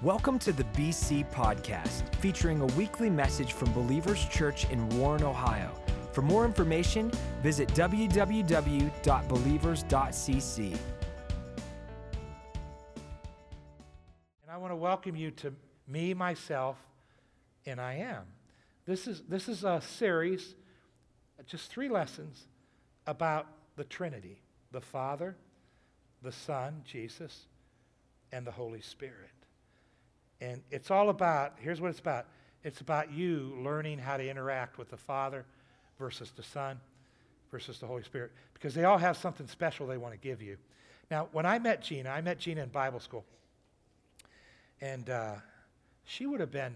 Welcome to the BC Podcast, featuring a weekly message from Believers Church in Warren, Ohio. For more information, visit www.believers.cc. And I want to welcome you to me, myself, and I am. This is, this is a series, just three lessons about the Trinity the Father, the Son, Jesus, and the Holy Spirit. And it's all about, here's what it's about it's about you learning how to interact with the Father versus the Son versus the Holy Spirit because they all have something special they want to give you. Now, when I met Gina, I met Gina in Bible school. And uh, she would have been,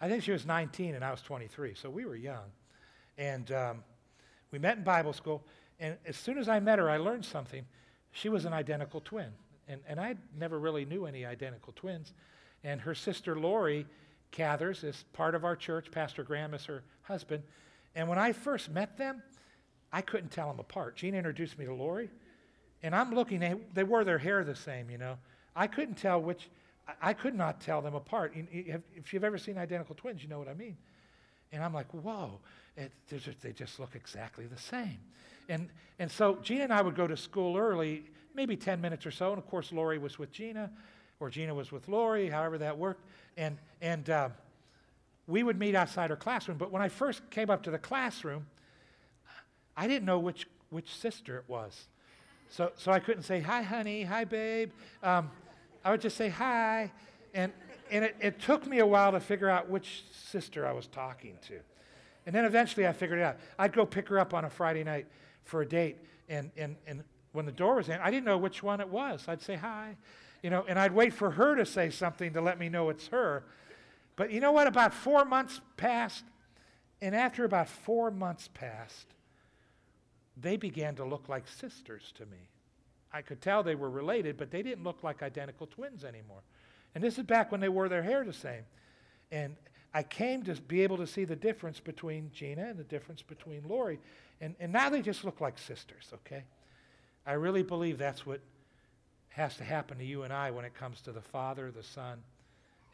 I think she was 19 and I was 23, so we were young. And um, we met in Bible school. And as soon as I met her, I learned something. She was an identical twin. And, and I never really knew any identical twins. And her sister Lori Cathers is part of our church. Pastor Graham is her husband. And when I first met them, I couldn't tell them apart. Gina introduced me to Lori, and I'm looking, they, they wore their hair the same, you know. I couldn't tell which, I could not tell them apart. If you've ever seen identical twins, you know what I mean. And I'm like, whoa, it, just, they just look exactly the same. And, and so Gina and I would go to school early, maybe 10 minutes or so. And of course, Lori was with Gina, or Gina was with Lori, however that worked. And, and uh, we would meet outside her classroom. But when I first came up to the classroom, I didn't know which, which sister it was. So, so I couldn't say, hi, honey, hi, babe. Um, I would just say, hi. And, and it, it took me a while to figure out which sister I was talking to. And then eventually I figured it out. I'd go pick her up on a Friday night for a date, and, and, and when the door was in, I didn't know which one it was. I'd say hi, you know, and I'd wait for her to say something to let me know it's her. But you know what? About four months passed, and after about four months passed, they began to look like sisters to me. I could tell they were related, but they didn't look like identical twins anymore. And this is back when they wore their hair the same. And I came to be able to see the difference between Gina and the difference between Lori. And, and now they just look like sisters, okay? I really believe that's what has to happen to you and I when it comes to the Father, the Son,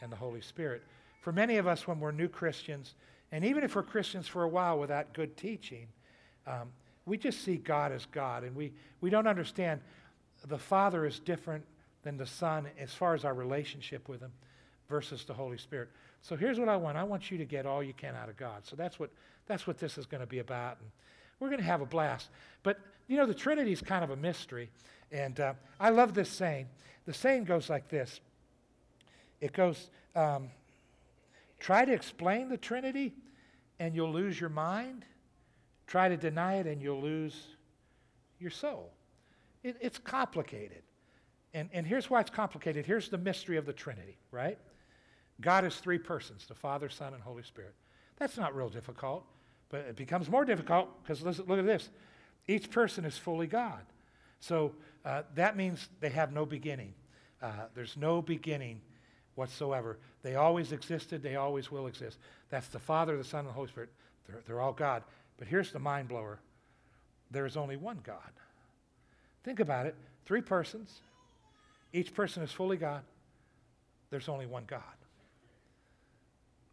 and the Holy Spirit. For many of us, when we're new Christians, and even if we're Christians for a while without good teaching, um, we just see God as God, and we, we don't understand the Father is different than the Son as far as our relationship with Him versus the Holy Spirit. So here's what I want. I want you to get all you can out of God. So that's what that's what this is going to be about, and we're going to have a blast. But you know, the Trinity is kind of a mystery, and uh, I love this saying. The saying goes like this. It goes, um, try to explain the Trinity, and you'll lose your mind. Try to deny it, and you'll lose your soul. It, it's complicated. And, and here's why it's complicated. Here's the mystery of the Trinity, right? God is three persons the Father, Son, and Holy Spirit. That's not real difficult, but it becomes more difficult because look at this. Each person is fully God. So uh, that means they have no beginning. Uh, there's no beginning whatsoever. They always existed, they always will exist. That's the Father, the Son, and the Holy Spirit. They're, they're all God. But here's the mind blower there is only one God. Think about it three persons, each person is fully God. There's only one God.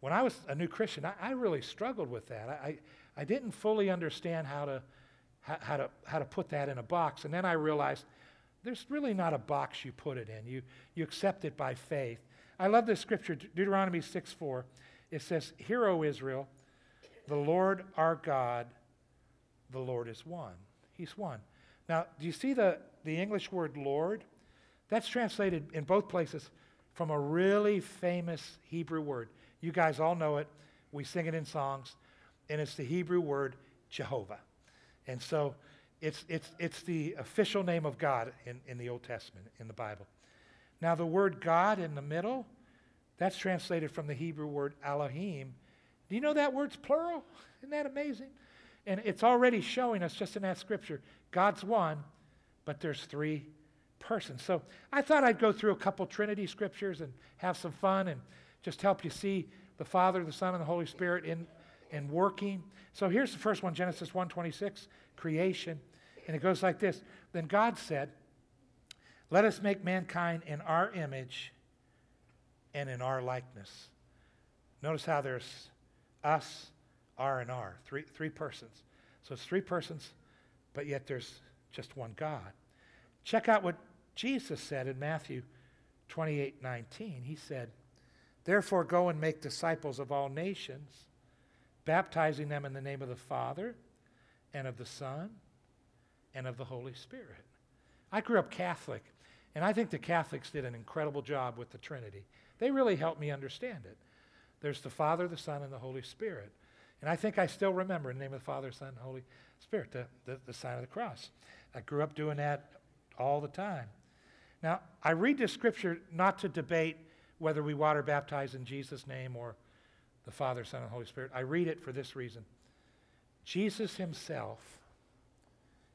When I was a new Christian, I, I really struggled with that. I, I didn't fully understand how to, how, how, to, how to put that in a box. And then I realized there's really not a box you put it in. You, you accept it by faith. I love this scripture, Deuteronomy 6 4. It says, Hear, O Israel, the Lord our God, the Lord is one. He's one. Now, do you see the, the English word Lord? That's translated in both places from a really famous Hebrew word. You guys all know it. We sing it in songs. And it's the Hebrew word Jehovah. And so it's, it's, it's the official name of God in, in the Old Testament, in the Bible. Now, the word God in the middle, that's translated from the Hebrew word Elohim. Do you know that word's plural? Isn't that amazing? And it's already showing us just in that scripture God's one, but there's three persons. So I thought I'd go through a couple Trinity scriptures and have some fun and just help you see the Father, the Son, and the Holy Spirit in, in working. So here's the first one, Genesis 1:26, creation. And it goes like this. Then God said, Let us make mankind in our image, and in our likeness. Notice how there's us, R, and R, three, three persons. So it's three persons, but yet there's just one God. Check out what Jesus said in Matthew 28:19. He said, Therefore, go and make disciples of all nations, baptizing them in the name of the Father, and of the Son, and of the Holy Spirit. I grew up Catholic, and I think the Catholics did an incredible job with the Trinity. They really helped me understand it. There's the Father, the Son, and the Holy Spirit. And I think I still remember in the name of the Father, Son, and Holy Spirit, the, the, the sign of the cross. I grew up doing that all the time. Now, I read this scripture not to debate whether we water baptize in Jesus' name or the Father, Son, and Holy Spirit. I read it for this reason Jesus himself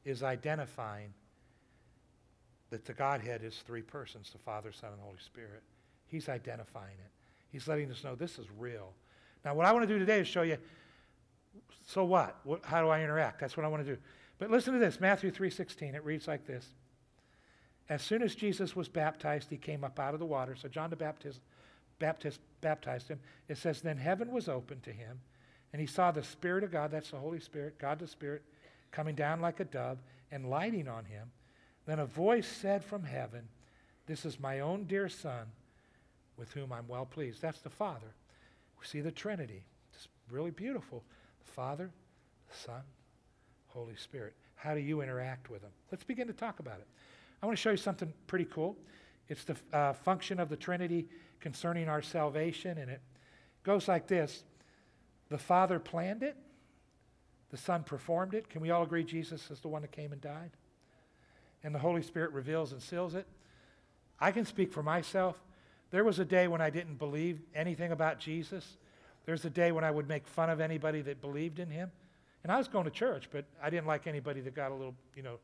is identifying that the Godhead is three persons the Father, Son, and Holy Spirit. He's identifying it. He's letting us know this is real. Now, what I want to do today is show you so what? what? How do I interact? That's what I want to do. But listen to this Matthew 3.16. It reads like this. As soon as Jesus was baptized, he came up out of the water. So John the Baptist, Baptist baptized him. It says, Then heaven was opened to him, and he saw the Spirit of God, that's the Holy Spirit, God the Spirit, coming down like a dove and lighting on him. Then a voice said from heaven, This is my own dear Son, with whom I'm well pleased. That's the Father. We see the Trinity. It's really beautiful. The Father, the Son, Holy Spirit. How do you interact with them? Let's begin to talk about it. I want to show you something pretty cool. It's the uh, function of the Trinity concerning our salvation, and it goes like this The Father planned it, the Son performed it. Can we all agree Jesus is the one that came and died? And the Holy Spirit reveals and seals it. I can speak for myself. There was a day when I didn't believe anything about Jesus. There's a day when I would make fun of anybody that believed in him. And I was going to church, but I didn't like anybody that got a little, you know,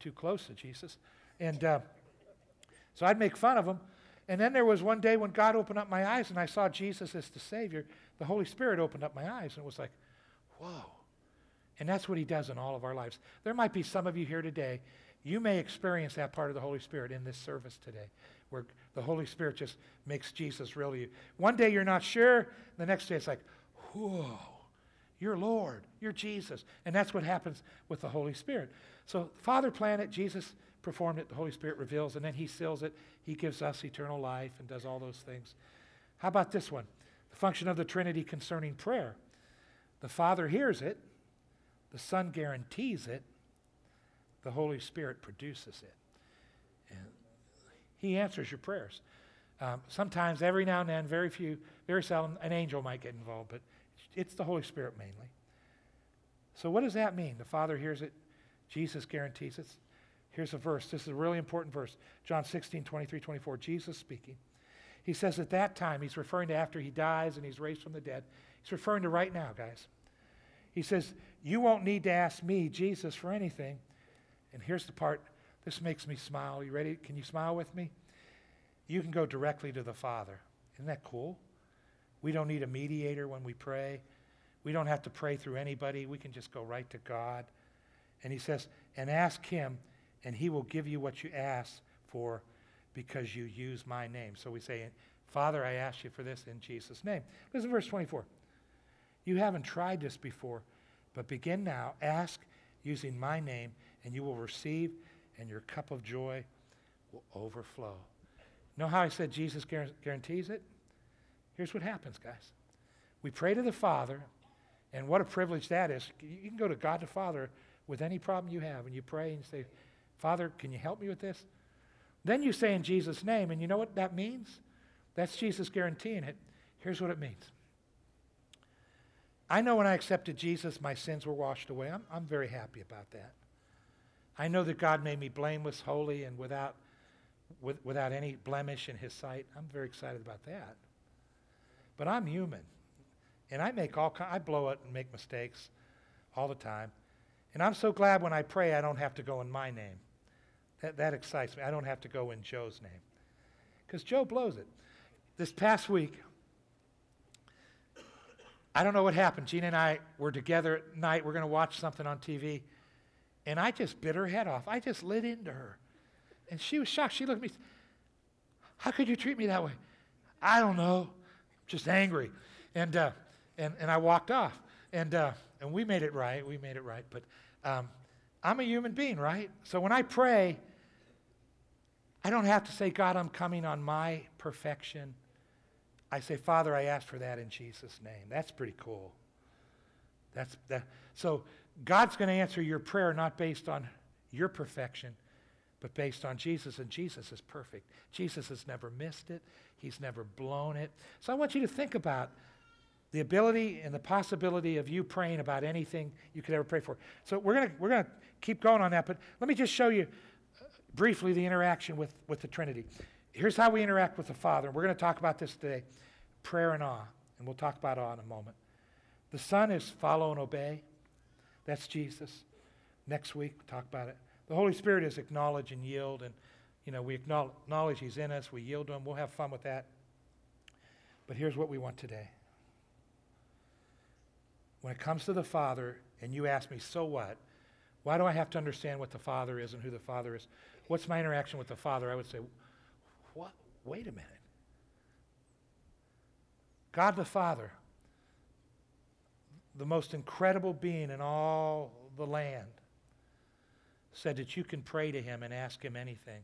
too close to Jesus. And uh, so I'd make fun of them. And then there was one day when God opened up my eyes and I saw Jesus as the Savior. The Holy Spirit opened up my eyes and it was like, whoa. And that's what He does in all of our lives. There might be some of you here today, you may experience that part of the Holy Spirit in this service today, where the Holy Spirit just makes Jesus real to you. One day you're not sure, the next day it's like, whoa, you're Lord, you're Jesus. And that's what happens with the Holy Spirit. So, Father Planet, Jesus performed it, the Holy Spirit reveals, and then He seals it. He gives us eternal life and does all those things. How about this one? The function of the Trinity concerning prayer. The Father hears it, the Son guarantees it, the Holy Spirit produces it. And He answers your prayers. Um, sometimes, every now and then, very few, very seldom, an angel might get involved, but it's the Holy Spirit mainly. So, what does that mean? The Father hears it, Jesus guarantees it, Here's a verse. This is a really important verse. John 16, 23, 24. Jesus speaking. He says at that time, he's referring to after he dies and he's raised from the dead. He's referring to right now, guys. He says, You won't need to ask me, Jesus, for anything. And here's the part this makes me smile. You ready? Can you smile with me? You can go directly to the Father. Isn't that cool? We don't need a mediator when we pray. We don't have to pray through anybody. We can just go right to God. And he says, and ask him and he will give you what you ask for because you use my name. So we say, Father, I ask you for this in Jesus' name. Listen to verse 24. You haven't tried this before, but begin now. Ask using my name, and you will receive, and your cup of joy will overflow. Know how I said Jesus guarantees it? Here's what happens, guys. We pray to the Father, and what a privilege that is. You can go to God the Father with any problem you have, and you pray and you say, Father, can you help me with this? Then you say in Jesus' name, and you know what that means? That's Jesus guaranteeing it. Here's what it means. I know when I accepted Jesus, my sins were washed away. I'm, I'm very happy about that. I know that God made me blameless, holy, and without, with, without any blemish in His sight. I'm very excited about that. But I'm human, and I make all I blow it and make mistakes all the time. And I'm so glad when I pray, I don't have to go in my name. That, that excites me. I don't have to go in Joe's name. Because Joe blows it. This past week, I don't know what happened. Gina and I were together at night. We're going to watch something on TV. And I just bit her head off. I just lit into her. And she was shocked. She looked at me, How could you treat me that way? I don't know. Just angry. And, uh, and, and I walked off. And, uh, and we made it right. We made it right. But um, I'm a human being, right? So when I pray, I don't have to say, God, I'm coming on my perfection. I say, Father, I ask for that in Jesus' name. That's pretty cool. That's that. So God's going to answer your prayer not based on your perfection, but based on Jesus. And Jesus is perfect. Jesus has never missed it, He's never blown it. So I want you to think about the ability and the possibility of you praying about anything you could ever pray for. So we're going we're gonna keep going on that, but let me just show you briefly the interaction with, with the Trinity. Here's how we interact with the Father. We're going to talk about this today prayer and awe. And we'll talk about awe in a moment. The Son is follow and obey. That's Jesus. Next week, we'll talk about it. The Holy Spirit is acknowledge and yield. And, you know, we acknowledge He's in us, we yield to Him. We'll have fun with that. But here's what we want today. When it comes to the Father, and you ask me, so what? Why do I have to understand what the Father is and who the Father is? What's my interaction with the Father? I would say, what? Wait a minute. God the Father, the most incredible being in all the land, said that you can pray to him and ask him anything.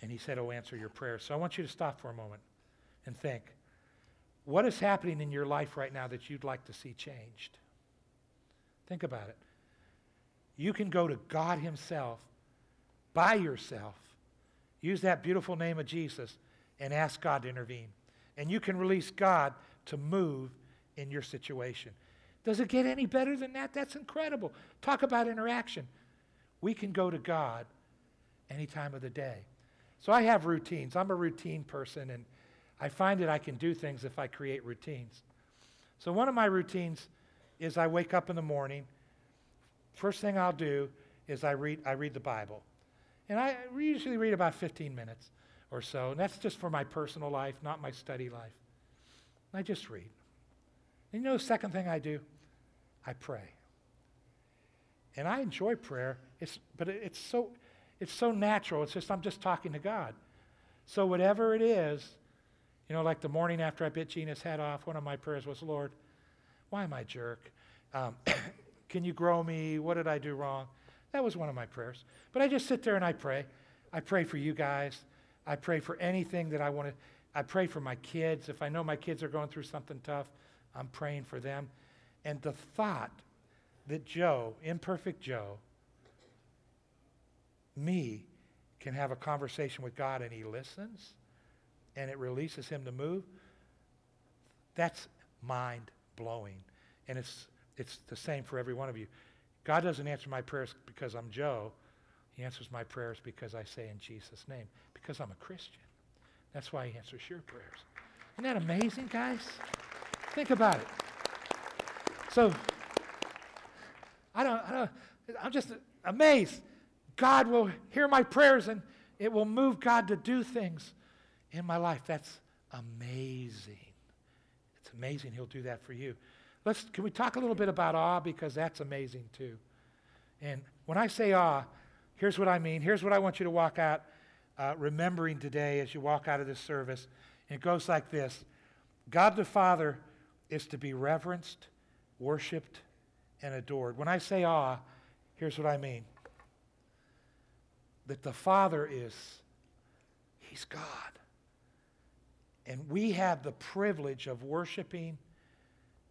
And he said, Oh, answer your prayers. So I want you to stop for a moment and think what is happening in your life right now that you'd like to see changed? Think about it. You can go to God Himself by yourself, use that beautiful name of Jesus, and ask God to intervene. And you can release God to move in your situation. Does it get any better than that? That's incredible. Talk about interaction. We can go to God any time of the day. So I have routines. I'm a routine person, and I find that I can do things if I create routines. So, one of my routines is I wake up in the morning. First thing I'll do is I read, I read the Bible. And I usually read about 15 minutes or so. And that's just for my personal life, not my study life. I just read. And you know the second thing I do? I pray. And I enjoy prayer, it's, but it's so, it's so natural. It's just I'm just talking to God. So whatever it is, you know, like the morning after I bit Gina's head off, one of my prayers was, Lord, why am I jerk? Um, can you grow me? What did I do wrong? That was one of my prayers. But I just sit there and I pray. I pray for you guys. I pray for anything that I want to. I pray for my kids. If I know my kids are going through something tough, I'm praying for them. And the thought that Joe, imperfect Joe, me, can have a conversation with God and he listens and it releases him to move, that's mind blowing. And it's, it's the same for every one of you. God doesn't answer my prayers because I'm Joe. He answers my prayers because I say in Jesus' name, because I'm a Christian. That's why he answers your prayers. Isn't that amazing, guys? Think about it. So, I don't, I don't, I'm just amazed. God will hear my prayers and it will move God to do things in my life. That's amazing. It's amazing He'll do that for you. Let's, can we talk a little bit about awe? Because that's amazing too. And when I say awe, here's what I mean. Here's what I want you to walk out uh, remembering today as you walk out of this service. And it goes like this God the Father is to be reverenced, worshiped, and adored. When I say awe, here's what I mean that the Father is, He's God. And we have the privilege of worshiping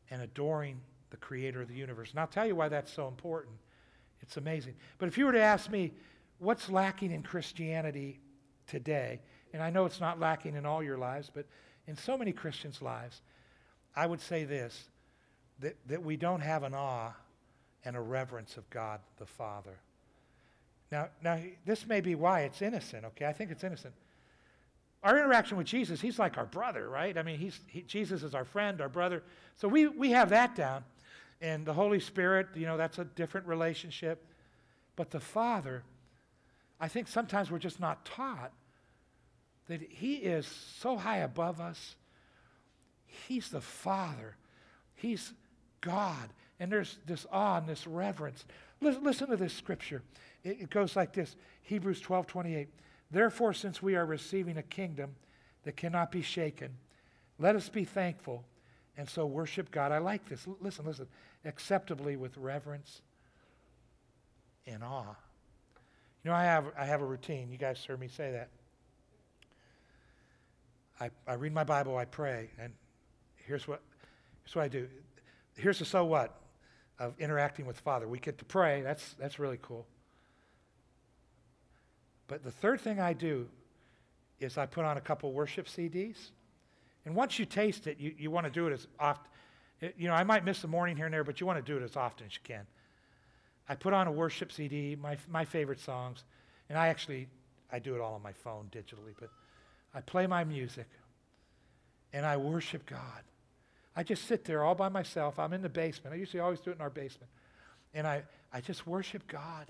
and adoring the creator of the universe. And I'll tell you why that's so important. It's amazing. But if you were to ask me, what's lacking in Christianity today? And I know it's not lacking in all your lives, but in so many Christians' lives, I would say this that, that we don't have an awe and a reverence of God the Father. Now, now, this may be why it's innocent, okay? I think it's innocent our interaction with Jesus, he's like our brother, right? I mean, he's, he, Jesus is our friend, our brother. So we, we have that down. And the Holy Spirit, you know, that's a different relationship. But the Father, I think sometimes we're just not taught that He is so high above us. He's the Father, He's God. And there's this awe and this reverence. Listen, listen to this scripture. It, it goes like this Hebrews 12 28. Therefore, since we are receiving a kingdom that cannot be shaken. Let us be thankful and so worship God. I like this. Listen, listen. Acceptably with reverence and awe. You know, I have, I have a routine. You guys heard me say that. I, I read my Bible, I pray, and here's what, here's what I do. Here's the so what of interacting with Father. We get to pray. That's, that's really cool. But the third thing I do is I put on a couple worship CDs. And once you taste it, you, you want to do it as often. You know, I might miss a morning here and there, but you want to do it as often as you can. I put on a worship CD, my, my favorite songs, and I actually, I do it all on my phone digitally, but I play my music and I worship God. I just sit there all by myself. I'm in the basement. I usually always do it in our basement. And I, I just worship God.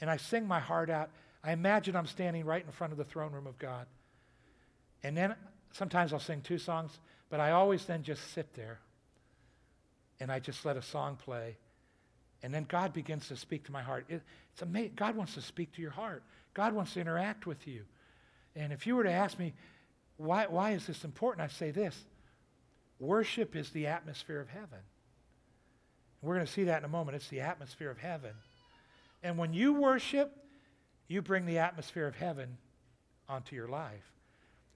And I sing my heart out. I imagine I'm standing right in front of the throne room of God. And then sometimes I'll sing two songs, but I always then just sit there and I just let a song play. And then God begins to speak to my heart. It, it's amazing. God wants to speak to your heart. God wants to interact with you. And if you were to ask me, why, why is this important? I say this worship is the atmosphere of heaven. We're going to see that in a moment. It's the atmosphere of heaven. And when you worship, you bring the atmosphere of heaven onto your life.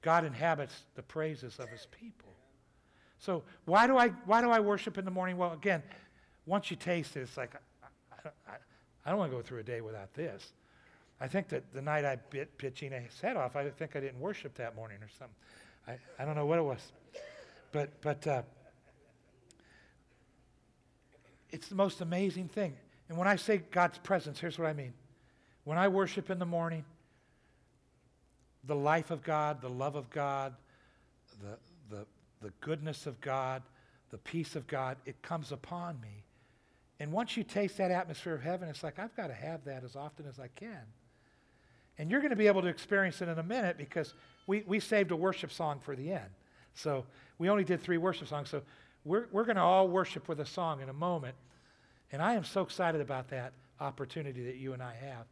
God inhabits the praises of his people. So why do I, why do I worship in the morning? Well, again, once you taste it, it's like, I, I, I don't want to go through a day without this. I think that the night I bit Gina's head off, I think I didn't worship that morning or something. I, I don't know what it was. But, but uh, it's the most amazing thing. And when I say God's presence, here's what I mean. When I worship in the morning, the life of God, the love of God, the, the, the goodness of God, the peace of God, it comes upon me. And once you taste that atmosphere of heaven, it's like, I've got to have that as often as I can. And you're going to be able to experience it in a minute because we, we saved a worship song for the end. So we only did three worship songs. So we're, we're going to all worship with a song in a moment. And I am so excited about that opportunity that you and I have.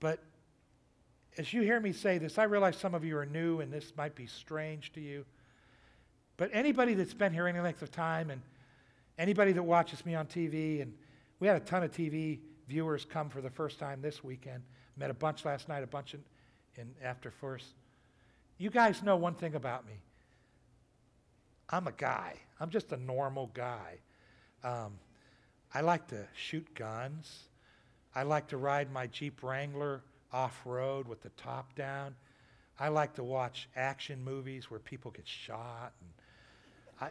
But as you hear me say this, I realize some of you are new and this might be strange to you. But anybody that's been here any length of time and anybody that watches me on TV, and we had a ton of TV viewers come for the first time this weekend. Met a bunch last night, a bunch in, in after first. You guys know one thing about me. I'm a guy. I'm just a normal guy. Um, I like to shoot guns. I like to ride my Jeep Wrangler off road with the top down. I like to watch action movies where people get shot. I,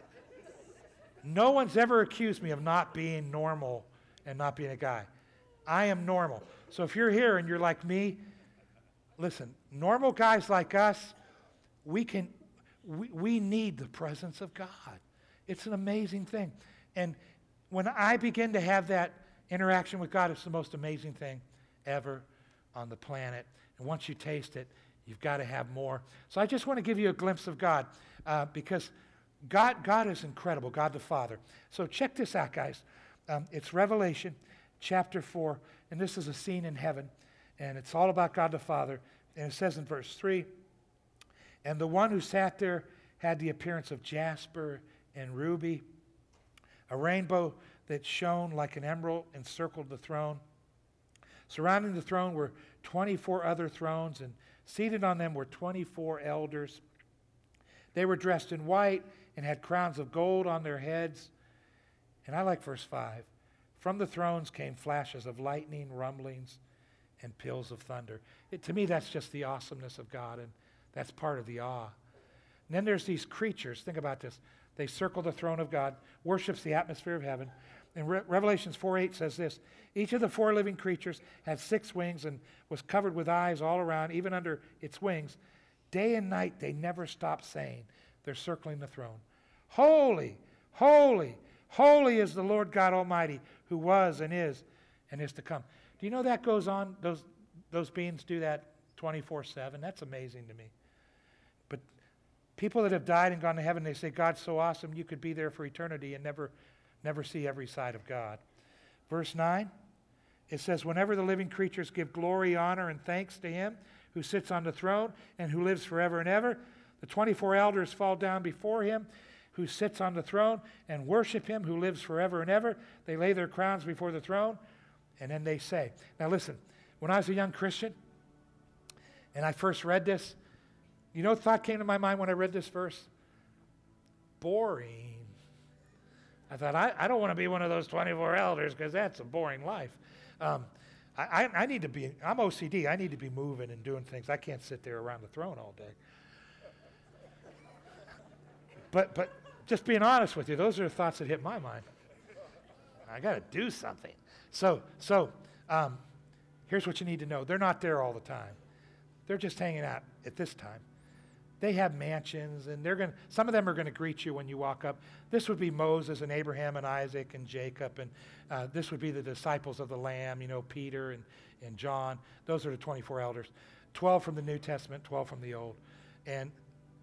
no one's ever accused me of not being normal and not being a guy. I am normal. So if you're here and you're like me, listen, normal guys like us, we can we, we need the presence of God. It's an amazing thing. And when I begin to have that interaction with God, is the most amazing thing ever on the planet. And once you taste it, you've got to have more. So I just want to give you a glimpse of God uh, because God, God is incredible, God the Father. So check this out, guys. Um, it's Revelation chapter 4, and this is a scene in heaven, and it's all about God the Father. And it says in verse 3 And the one who sat there had the appearance of jasper and ruby, a rainbow that shone like an emerald encircled the throne. Surrounding the throne were 24 other thrones, and seated on them were 24 elders. They were dressed in white and had crowns of gold on their heads. And I like verse 5. From the thrones came flashes of lightning, rumblings, and peals of thunder. It, to me, that's just the awesomeness of God, and that's part of the awe. And then there's these creatures. Think about this. They circle the throne of God, worships the atmosphere of heaven. And Re- Revelations 4 8 says this Each of the four living creatures had six wings and was covered with eyes all around, even under its wings. Day and night they never stop saying, They're circling the throne. Holy, holy, holy is the Lord God Almighty, who was and is and is to come. Do you know that goes on? Those, those beings do that 24 7. That's amazing to me. But people that have died and gone to heaven, they say, God's so awesome, you could be there for eternity and never, never see every side of God. Verse 9, it says, Whenever the living creatures give glory, honor, and thanks to him who sits on the throne and who lives forever and ever. The 24 elders fall down before him who sits on the throne and worship him who lives forever and ever. They lay their crowns before the throne and then they say, Now listen, when I was a young Christian and I first read this, you know thought came to my mind when I read this verse? Boring. I thought, I, I don't want to be one of those 24 elders because that's a boring life. Um, I, I, need to be, I'm OCD. I need to be moving and doing things. I can't sit there around the throne all day. But, but just being honest with you, those are the thoughts that hit my mind. I got to do something. So, so um, here's what you need to know they're not there all the time, they're just hanging out at this time. They have mansions, and they're going. Some of them are going to greet you when you walk up. This would be Moses and Abraham and Isaac and Jacob, and uh, this would be the disciples of the Lamb. You know, Peter and and John. Those are the 24 elders. 12 from the New Testament, 12 from the Old, and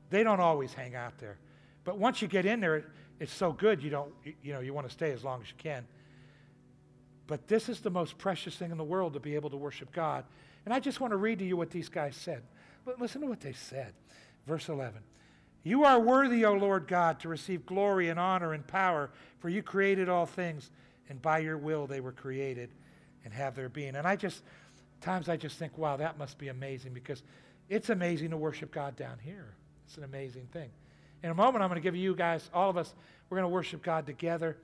they don't always hang out there. But once you get in there, it's so good you don't. You know, you want to stay as long as you can. But this is the most precious thing in the world to be able to worship God. And I just want to read to you what these guys said. But listen to what they said. Verse 11 You are worthy, O Lord God, to receive glory and honor and power, for you created all things, and by your will they were created and have their being. And I just, times I just think, wow, that must be amazing because it's amazing to worship God down here. It's an amazing thing. In a moment, I'm going to give you guys, all of us, we're going to worship God together.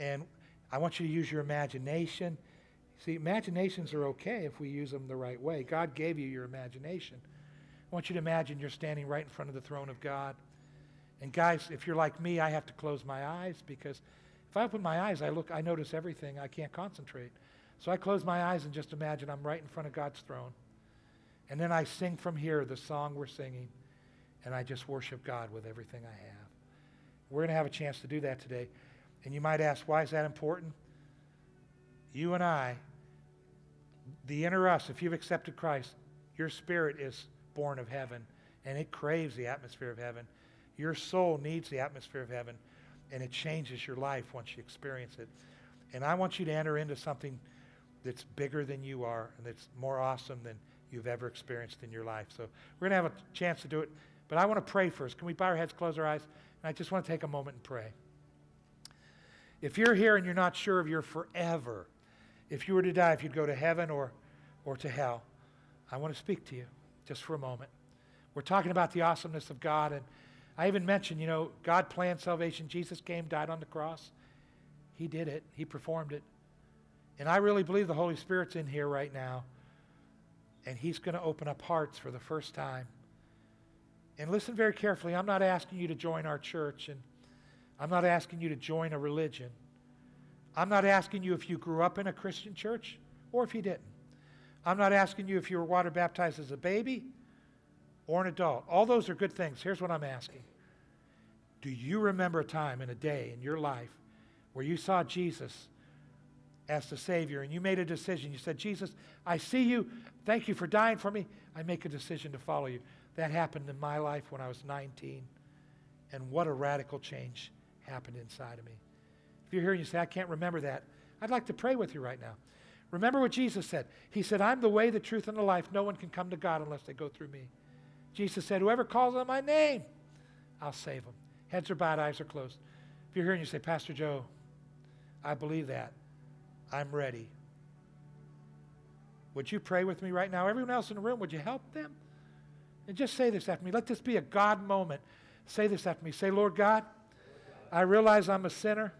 And I want you to use your imagination. See, imaginations are okay if we use them the right way. God gave you your imagination. I want you to imagine you're standing right in front of the throne of God. And guys, if you're like me, I have to close my eyes because if I open my eyes, I look, I notice everything. I can't concentrate. So I close my eyes and just imagine I'm right in front of God's throne. And then I sing from here the song we're singing, and I just worship God with everything I have. We're going to have a chance to do that today. And you might ask, why is that important? You and I, the inner us, if you've accepted Christ, your spirit is born of heaven and it craves the atmosphere of heaven. Your soul needs the atmosphere of heaven and it changes your life once you experience it. And I want you to enter into something that's bigger than you are and that's more awesome than you've ever experienced in your life. So we're going to have a chance to do it. But I want to pray first. Can we bow our heads, close our eyes? And I just want to take a moment and pray. If you're here and you're not sure of your forever, if you were to die, if you'd go to heaven or, or to hell, I want to speak to you just for a moment. We're talking about the awesomeness of God, and I even mentioned, you know, God planned salvation. Jesus came, died on the cross. He did it, He performed it. And I really believe the Holy Spirit's in here right now, and He's going to open up hearts for the first time. And listen very carefully. I'm not asking you to join our church and I'm not asking you to join a religion. I'm not asking you if you grew up in a Christian church or if you didn't. I'm not asking you if you were water baptized as a baby or an adult. All those are good things. Here's what I'm asking Do you remember a time in a day in your life where you saw Jesus as the Savior and you made a decision? You said, Jesus, I see you. Thank you for dying for me. I make a decision to follow you. That happened in my life when I was 19. And what a radical change happened inside of me. If you're here and you say, I can't remember that, I'd like to pray with you right now. Remember what Jesus said. He said, I'm the way, the truth, and the life. No one can come to God unless they go through me. Jesus said, Whoever calls on my name, I'll save them. Heads are bowed, eyes are closed. If you're here and you say, Pastor Joe, I believe that. I'm ready. Would you pray with me right now? Everyone else in the room, would you help them? And just say this after me. Let this be a God moment. Say this after me. Say, Lord God, I realize I'm a sinner.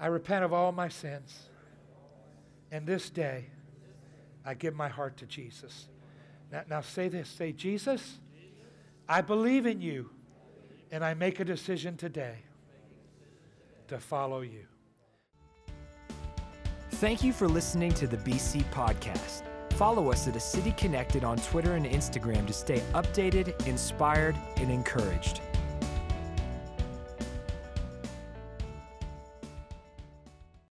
I repent of all my sins. And this day, I give my heart to Jesus. Now, now say this say, Jesus, I believe in you, and I make a decision today to follow you. Thank you for listening to the BC Podcast. Follow us at A City Connected on Twitter and Instagram to stay updated, inspired, and encouraged.